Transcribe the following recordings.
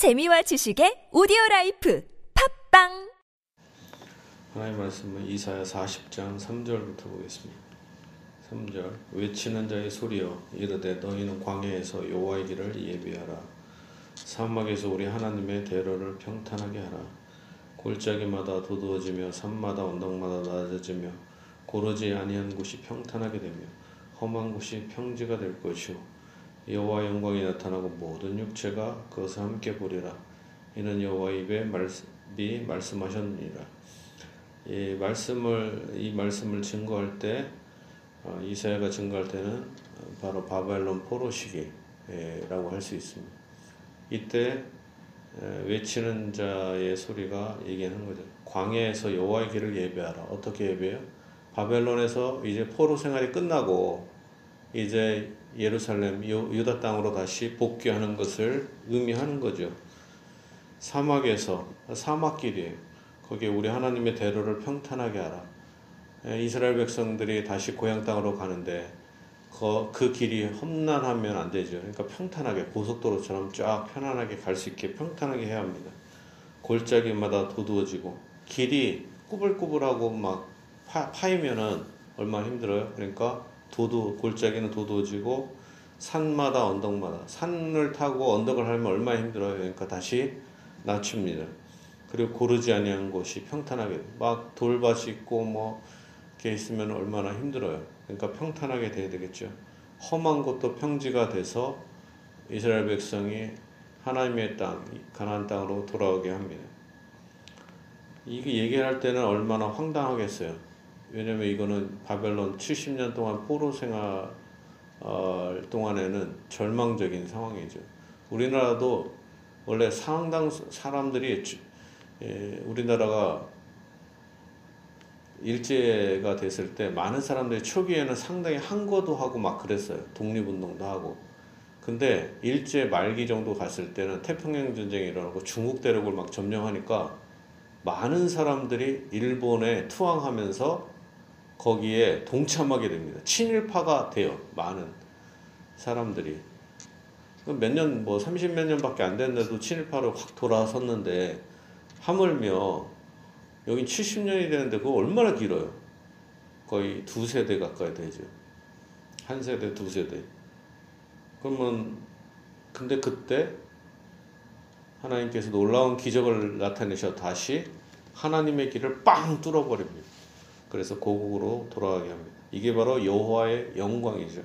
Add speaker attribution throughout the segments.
Speaker 1: 재미와 지식의 오디오 라이프 팟빵!
Speaker 2: 하나님 말씀은 이사야 40장 3절부터 보겠습니다. 3절 외치는 자의 소리여 이르되 너희는 광야에서 여호와의 길을 예비하라. 사막에서 우리 하나님의 대로를 평탄하게 하라. 골짜기마다 돋우어지며 산마다 언덕마다 낮아지며 고르지 아니한 곳이 평탄하게 되며 험한 곳이 평지가 될 것이요 여호와 영광이 나타나고 모든 육체가 그것을 함께 보리라 이는 여호와 입의 말씀이 말씀하셨느니라 이 말씀을 이 말씀을 증거할 때 어, 이사야가 증거할 때는 바로 바벨론 포로 시기라고 할 수 있습니다. 이때 외치는 자의 소리가 얘기하는 거죠. 광야에서 여호와의 길을 예배하라. 어떻게 예배해요? 바벨론에서 이제 포로 생활이 끝나고 이제 예루살렘 유다 땅으로 다시 복귀하는 것을 의미하는 거죠. 사막에서 사막길이에요. 거기에 우리 하나님의 대로를 평탄하게 하라. 이스라엘 백성들이 다시 고향 땅으로 가는데 그, 그 길이 험난하면 안 되죠. 그러니까 평탄하게 고속도로처럼 쫙 편안하게 갈 수 있게 평탄하게 해야 합니다. 골짜기마다 도두어지고 길이 꾸불꾸불하고 막 파, 파이면은 얼마나 힘들어요. 그러니까 도두 골짜기는 도두어지고 산마다 언덕마다 산을 타고 언덕을 하면 얼마나 힘들어요. 그러니까 다시 낮춥니다. 그리고 고르지 아니한 곳이 평탄하게 막 돌밭이 있고 뭐 이렇게 있으면 얼마나 힘들어요. 그러니까 평탄하게 돼야 되겠죠. 험한 곳도 평지가 돼서 이스라엘 백성이 하나님의 땅, 가나안 땅으로 돌아오게 합니다. 이게 얘기할 때는 얼마나 황당하겠어요. 왜냐면 이거는 바벨론 70년 동안 포로 생활 동안에는 절망적인 상황이죠. 우리나라도 원래 상당 사람들이 예, 우리나라가 일제가 됐을 때 많은 사람들이 초기에는 상당히 항거도 하고 막 그랬어요. 독립운동도 하고. 근데 일제 말기 정도 갔을 때는 태평양 전쟁이 일어나고 중국 대륙을 막 점령하니까 많은 사람들이 일본에 투항하면서 거기에 동참하게 됩니다. 친일파가 돼요. 많은 사람들이. 몇 년, 뭐 30 몇 년밖에 안 됐는데도 친일파로 확 돌아섰는데 하물며 여긴 70년이 되는데 그거 얼마나 길어요? 거의 두 세대 가까이 되죠. 한 세대, 두 세대. 그러면 근데 그때 하나님께서 놀라운 기적을 나타내셔 다시 하나님의 길을 빵 뚫어버립니다. 그래서 고국으로 돌아가게 합니다. 이게 바로 여호와의 영광이죠.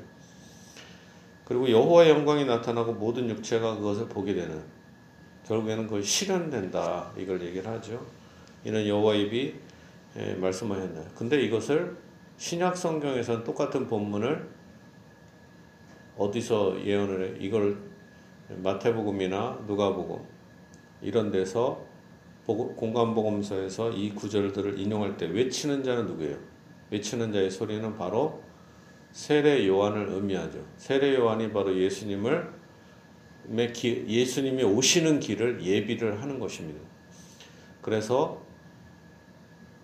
Speaker 2: 그리고 여호와의 영광이 나타나고 모든 육체가 그것을 보게 되는 결국에는 그걸 실현된다 이걸 얘기를 하죠. 이는 여호와 입이 예, 말씀하셨나요? 근데 이것을 신약 성경에서는 똑같은 본문을 어디서 예언을 해? 이걸 마태복음이나 누가복음 이런 데서 공간복음서에서 이 구절들을 인용할 때 외치는 자는 누구예요? 외치는 자의 소리는 바로 세례 요한을 의미하죠. 세례 요한이 바로 예수님을 예수님이 오시는 길을 예비를 하는 것입니다. 그래서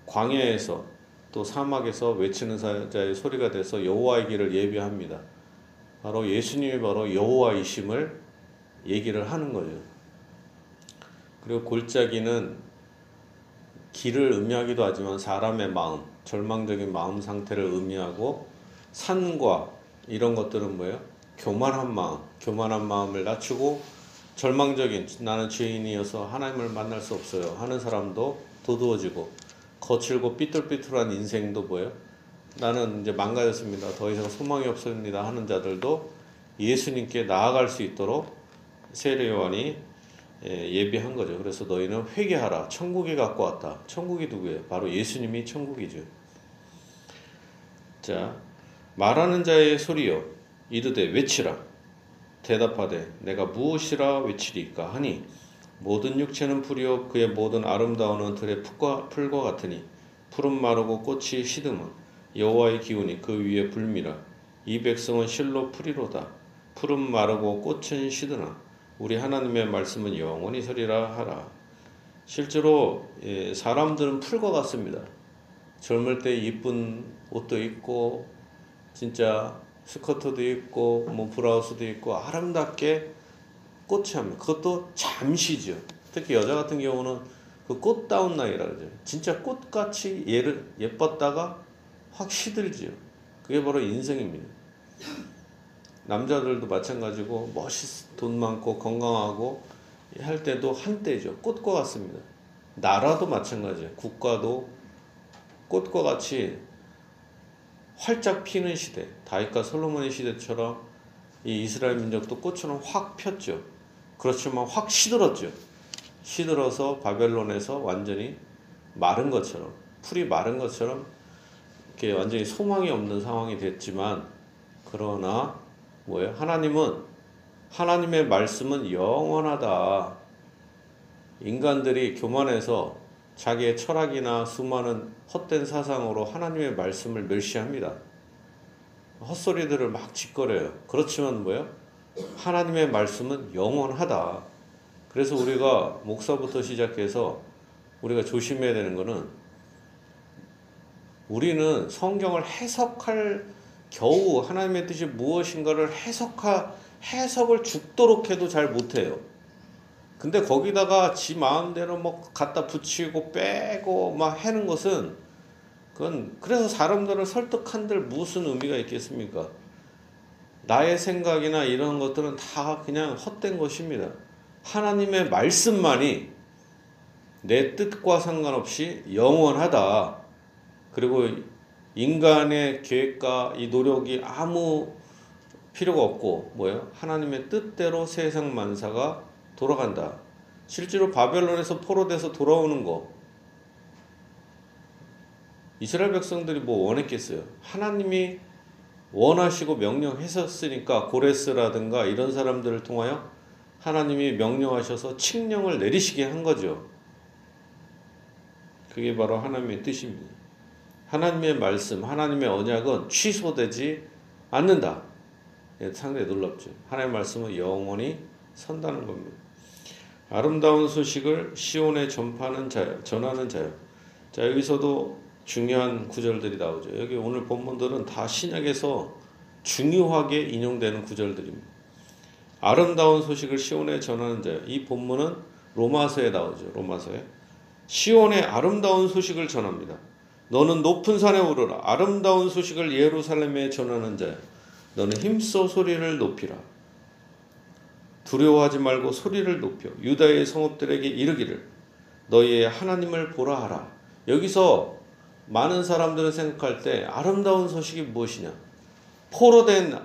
Speaker 2: 광야에서 또 사막에서 외치는 자의 소리가 돼서 여호와의 길을 예비합니다. 바로 예수님이 바로 여호와이심을 얘기를 하는 거죠. 그리고 골짜기는 길을 의미하기도 하지만 사람의 마음, 절망적인 마음 상태를 의미하고 산과 이런 것들은 뭐예요? 교만한 마음, 교만한 마음을 낮추고 절망적인 나는 죄인이어서 하나님을 만날 수 없어요 하는 사람도 도두어지고 거칠고 삐뚤삐뚤한 인생도 뭐예요? 나는 이제 망가졌습니다. 더 이상 소망이 없습니다. 하는 자들도 예수님께 나아갈 수 있도록 세례 요한이 예, 예비한 거죠. 그래서 너희는 회개하라. 천국에 갖고 왔다. 천국이 누구예요? 바로 예수님이 천국이죠. 자, 말하는 자의 소리요. 이르되 외치라. 대답하되 내가 무엇이라 외치리까 하니 모든 육체는 풀이요 그의 모든 아름다운 들의 풀과, 풀과 같으니 푸른 마르고 꽃이 시듬은 여호와의 기운이 그 위에 불미라 이 백성은 실로 풀이로다 푸른 마르고 꽃은 시드나 우리 하나님의 말씀은 영원히 서리라 하라 실제로 예, 사람들은 풀과 같습니다 젊을 때 이쁜 옷도 입고 진짜 스커트도 입고 뭐 브라우스도 입고 아름답게 꽃참 그것도 잠시죠. 특히 여자 같은 경우는 그 꽃다운 나이라 그러죠. 진짜 꽃같이 얘를 예뻤다가 확 시들지요. 그게 바로 인생입니다. 남자들도 마찬가지고 멋있, 돈 많고 건강하고 할 때도 한때죠. 꽃과 같습니다. 나라도 마찬가지예요. 국가도 꽃과 같이 활짝 피는 시대, 다윗과 솔로몬의 시대처럼 이 이스라엘 민족도 꽃처럼 확 폈죠. 그렇지만 확 시들었죠. 시들어서 바벨론에서 완전히 마른 것처럼 풀이 마른 것처럼 이렇게 완전히 소망이 없는 상황이 됐지만 그러나 뭐예요? 하나님은 하나님의 말씀은 영원하다. 인간들이 교만해서 자기의 철학이나 수많은 헛된 사상으로 하나님의 말씀을 멸시합니다. 헛소리들을 막 짓거려요. 그렇지만 뭐예요? 하나님의 말씀은 영원하다. 그래서 우리가 목사부터 시작해서 우리가 조심해야 되는 것은 우리는 성경을 해석할 겨우 하나님의 뜻이 무엇인가를 해석하 해석을 죽도록 해도 잘 못해요. 근데 거기다가 지 마음대로 뭐 갖다 붙이고 빼고 막 하는 것은 그건 그래서 사람들을 설득한들 무슨 의미가 있겠습니까? 나의 생각이나 이런 것들은 다 그냥 헛된 것입니다. 하나님의 말씀만이 내 뜻과 상관없이 영원하다. 그리고 인간의 계획과 이 노력이 아무 필요가 없고 뭐예요? 하나님의 뜻대로 세상 만사가 돌아간다. 실제로 바벨론에서 포로돼서 돌아오는 거 이스라엘 백성들이 뭐 원했겠어요? 하나님이 원하시고 명령했었으니까 고레스라든가 이런 사람들을 통하여 하나님이 명령하셔서 칙령을 내리시게 한 거죠. 그게 바로 하나님의 뜻입니다. 하나님의 말씀, 하나님의 언약은 취소되지 않는다. 예, 상당히 놀랍죠. 하나님의 말씀은 영원히 선다는 겁니다. 아름다운 소식을 시온에 전파하는 자요, 전하는 자요. 자, 여기서도 중요한 구절들이 나오죠. 여기 오늘 본문들은 다 신약에서 중요하게 인용되는 구절들입니다. 아름다운 소식을 시온에 전하는 자요. 이 본문은 로마서에 나오죠. 로마서에. 시온의 아름다운 소식을 전합니다. 너는 높은 산에 오르라. 아름다운 소식을 예루살렘에 전하는 자야. 너는 힘써 소리를 높이라. 두려워하지 말고 소리를 높여 유다의 성읍들에게 이르기를 너희의 하나님을 보라 하라. 여기서 많은 사람들은 생각할 때 아름다운 소식이 무엇이냐? 포로된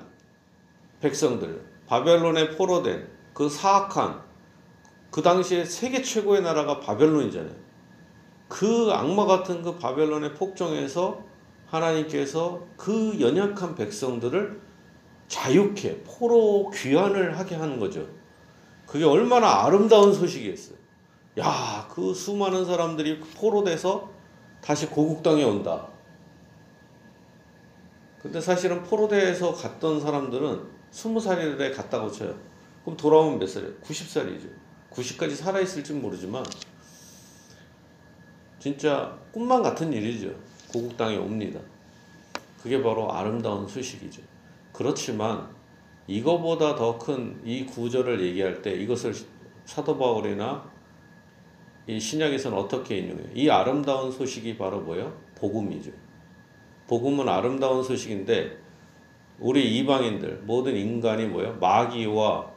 Speaker 2: 백성들, 바벨론에 포로된 그 사악한 그 당시에 세계 최고의 나라가 바벨론이잖아요. 그 악마 같은 그 바벨론의 폭정에서 하나님께서 그 연약한 백성들을 자유케 포로 귀환을 하게 하는 거죠. 그게 얼마나 아름다운 소식이었어요. 야, 그 수많은 사람들이 포로 돼서 다시 고국 땅에 온다. 근데 사실은 포로대에서 갔던 사람들은 스무 살에 갔다고 쳐요. 그럼 돌아오면 몇 살이에요? 90살이죠. 90까지 살아있을지 모르지만 진짜 꿈만 같은 일이죠. 고국 땅에 옵니다. 그게 바로 아름다운 소식이죠. 그렇지만 이거보다 더 큰 이 구절을 얘기할 때 이것을 사도 바울이나 이 신약에서는 어떻게 인용해요? 이 아름다운 소식이 바로 뭐예요? 복음이죠. 복음은 아름다운 소식인데 우리 이방인들 모든 인간이 뭐예요? 마귀와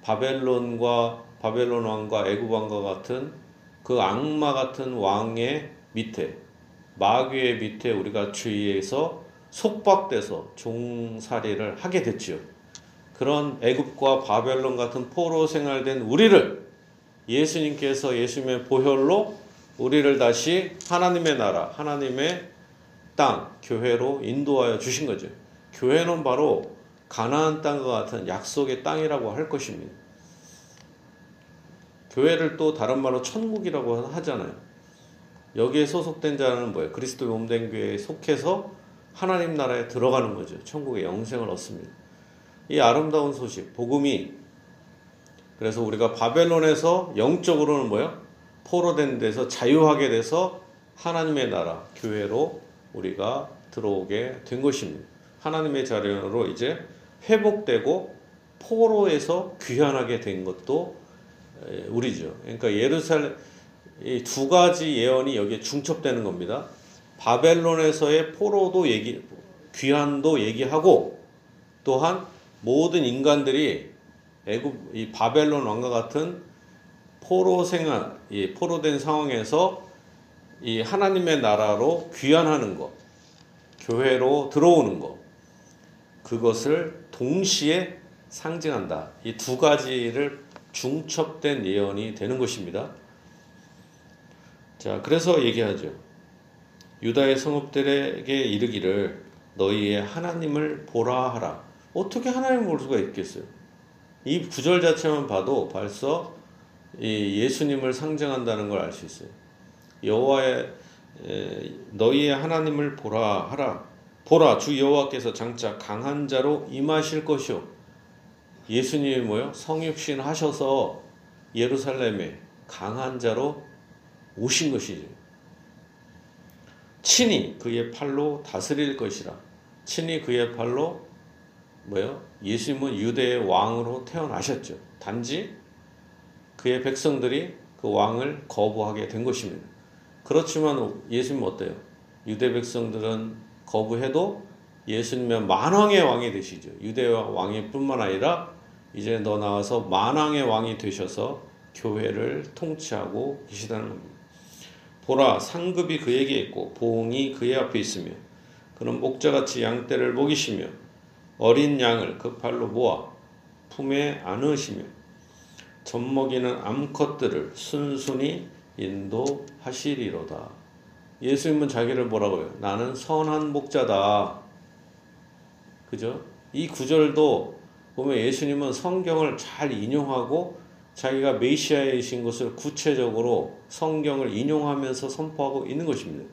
Speaker 2: 바벨론과 바벨론 왕과 애굽 왕과 같은 그 악마 같은 왕의 밑에 마귀의 밑에 우리가 주의해서 속박돼서 종살이를 하게 됐지요. 그런 애굽과 바벨론 같은 포로 생활된 우리를 예수님께서 예수님의 보혈로 우리를 다시 하나님의 나라, 하나님의 땅, 교회로 인도하여 주신 거죠. 교회는 바로 가나안 땅과 같은 약속의 땅이라고 할 것입니다. 교회를 또 다른 말로 천국이라고 하잖아요. 여기에 소속된 자는 뭐예요? 그리스도 몸된 교회에 속해서 하나님 나라에 들어가는 거죠. 천국의 영생을 얻습니다. 이 아름다운 소식, 복음이 그래서 우리가 바벨론에서 영적으로는 뭐예요? 포로된 데서 자유하게 돼서 하나님의 나라, 교회로 우리가 들어오게 된 것입니다. 하나님의 자녀로 이제 회복되고 포로에서 귀환하게 된 것도 우리죠. 그러니까 예루살렘 이두 가지 예언이 여기에 중첩되는 겁니다. 바벨론에서의 포로도 얘기, 귀환도 얘기하고 또한 모든 인간들이 애굽 이 바벨론 왕과 같은 포로 생활, 이 포로된 상황에서 이 하나님의 나라로 귀환하는 것, 교회로 들어오는 것, 그것을 동시에 상징한다. 이 두 가지를 중첩된 예언이 되는 것입니다. 자, 그래서 얘기하죠. 유다의 성읍들에게 이르기를 너희의 하나님을 보라 하라. 어떻게 하나님을 볼 수가 있겠어요? 이 구절 자체만 봐도 벌써 이 예수님을 상징한다는 걸 알 수 있어요. 여호와의 너희의 하나님을 보라 하라. 보라 주 여호와께서 장차 강한 자로 임하실 것이요. 예수님이 뭐요? 성육신 하셔서 예루살렘에 강한 자로 오신 것이죠. 친히 그의 팔로 다스릴 것이라. 친히 그의 팔로 뭐요? 예수님은 유대의 왕으로 태어나셨죠. 단지 그의 백성들이 그 왕을 거부하게 된 것입니다. 그렇지만 예수님 어때요? 유대 백성들은 거부해도 예수님은 만왕의 왕이 되시죠. 유대 왕이 뿐만 아니라 이제 너 나와서 만왕의 왕이 되셔서 교회를 통치하고 계시다는 겁니다. 보라 상급이 그에게 있고 보응이 그의 앞에 있으며 그는 목자같이 양떼를 먹이시며 어린 양을 그 팔로 모아 품에 안으시며 젖먹이는 암컷들을 순순히 인도하시리로다. 예수님은 자기를 뭐라고요? 나는 선한 목자다. 그죠? 이 구절도 보면 예수님은 성경을 잘 인용하고 자기가 메시아이신 것을 구체적으로 성경을 인용하면서 선포하고 있는 것입니다.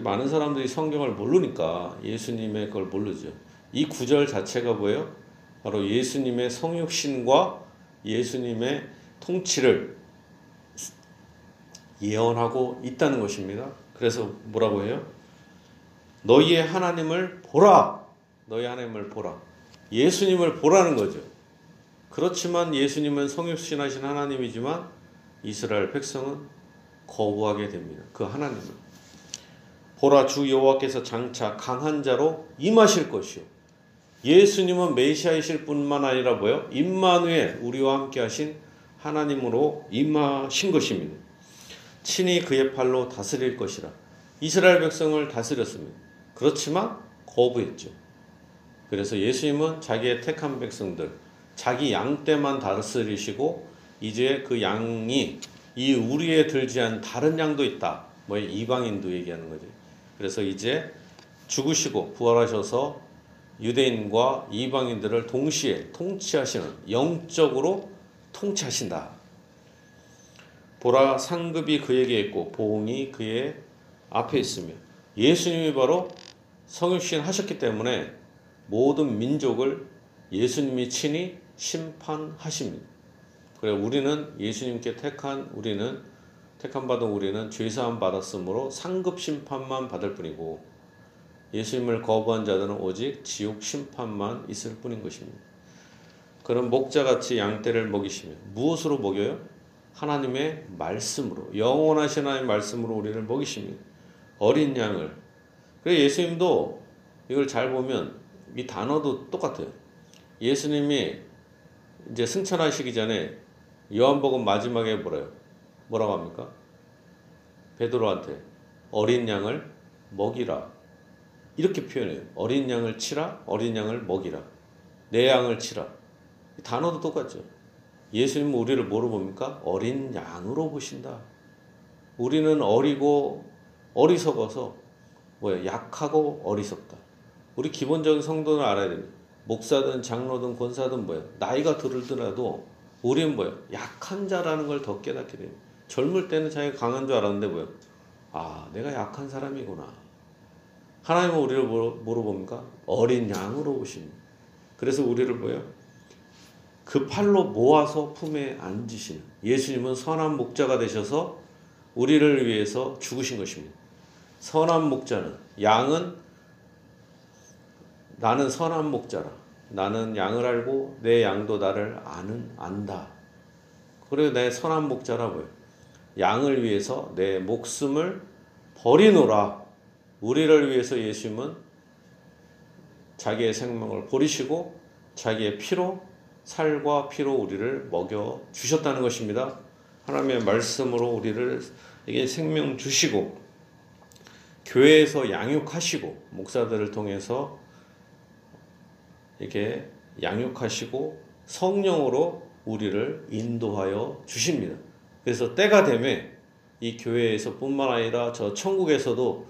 Speaker 2: 많은 사람들이 성경을 모르니까 예수님의 걸 모르죠. 이 구절 자체가 뭐예요? 바로 예수님의 성육신과 예수님의 통치를 예언하고 있다는 것입니다. 그래서 뭐라고 해요? 너희의 하나님을 보라! 너희 하나님을 보라. 예수님을 보라는 거죠. 그렇지만 예수님은 성육신하신 하나님이지만 이스라엘 백성은 거부하게 됩니다. 그 하나님을. 보라 주 여호와께서 장차 강한 자로 임하실 것이요. 예수님은 메시아이실 뿐만 아니라 뭐요? 임마누엘 우리와 함께 하신 하나님으로 임하신 것입니다. 친히 그의 팔로 다스릴 것이라. 이스라엘 백성을 다스렸습니다. 그렇지만 거부했죠. 그래서 예수님은 자기의 택한 백성들, 자기 양 떼만 다스리시고 이제 그 양이 이 우리에 들지 않은 다른 양도 있다. 뭐 이방인도 얘기하는 거죠. 그래서 이제 죽으시고 부활하셔서 유대인과 이방인들을 동시에 통치하시는 영적으로 통치하신다. 보라 상급이 그에게 있고 보응이 그의 앞에 있으며 예수님이 바로 성육신 하셨기 때문에 모든 민족을 예수님이 친히 심판하십니다. 그래 우리는 예수님께 택한 우리는 택한 받은 우리는 죄사함 받았으므로 상급 심판만 받을 뿐이고 예수님을 거부한 자들은 오직 지옥 심판만 있을 뿐인 것입니다. 그런 목자같이 양떼를 먹이시며 무엇으로 먹여요? 하나님의 말씀으로 영원하신 하나님의 말씀으로 우리를 먹이십니다. 어린 양을 그래 예수님도 이걸 잘 보면 이 단어도 똑같아요. 예수님이 이제 승천하시기 전에 요한복음 마지막에 뭐래요? 뭐라고 합니까? 베드로한테 어린 양을 먹이라. 이렇게 표현해요. 어린 양을 치라, 어린 양을 먹이라. 내 양을 치라. 단어도 똑같죠. 예수님은 우리를 뭐로 봅니까? 어린 양으로 보신다. 우리는 어리고 어리석어서 뭐야 약하고 어리석다. 우리 기본적인 성도는 알아야 됩니다. 목사든 장로든 권사든 뭐야 나이가 들더라도 우리는 뭐야 약한 자라는 걸 더 깨닫게 됩니다. 젊을 때는 자기가 강한 줄 알았는데 뭐야 아 내가 약한 사람이구나. 하나님은 우리를 뭐로 봅니까? 어린 양으로 보십니다. 그래서 우리를 뭐야 그 팔로 모아서 품에 앉으시는 예수님은 선한 목자가 되셔서 우리를 위해서 죽으신 것입니다. 선한 목자는 양은 나는 선한 목자라. 나는 양을 알고 내 양도 나를 아는 안다. 그리고 내 선한 목자라고요. 양을 위해서 내 목숨을 버리노라. 우리를 위해서 예수님은 자기의 생명을 버리시고 자기의 피로 살과 피로 우리를 먹여 주셨다는 것입니다. 하나님의 말씀으로 우리를 이게 생명 주시고 교회에서 양육하시고 목사들을 통해서 이렇게 양육하시고 성령으로 우리를 인도하여 주십니다. 그래서 때가 되면 이 교회에서뿐만 아니라 저 천국에서도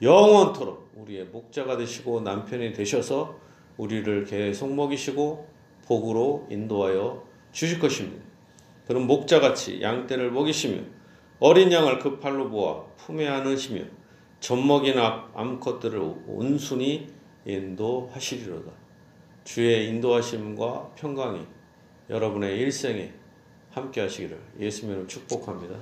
Speaker 2: 영원토록 우리의 목자가 되시고 남편이 되셔서 우리를 계속 먹이시고 복으로 인도하여 주실 것입니다. 그런 목자같이 양떼를 먹이시며 어린 양을 그 팔로 보아 품에 안으시며 젖먹인 암컷들을 온순히 인도하시리로다. 주의 인도하심과 평강이 여러분의 일생에 함께 하시기를 예수님으로 축복합니다.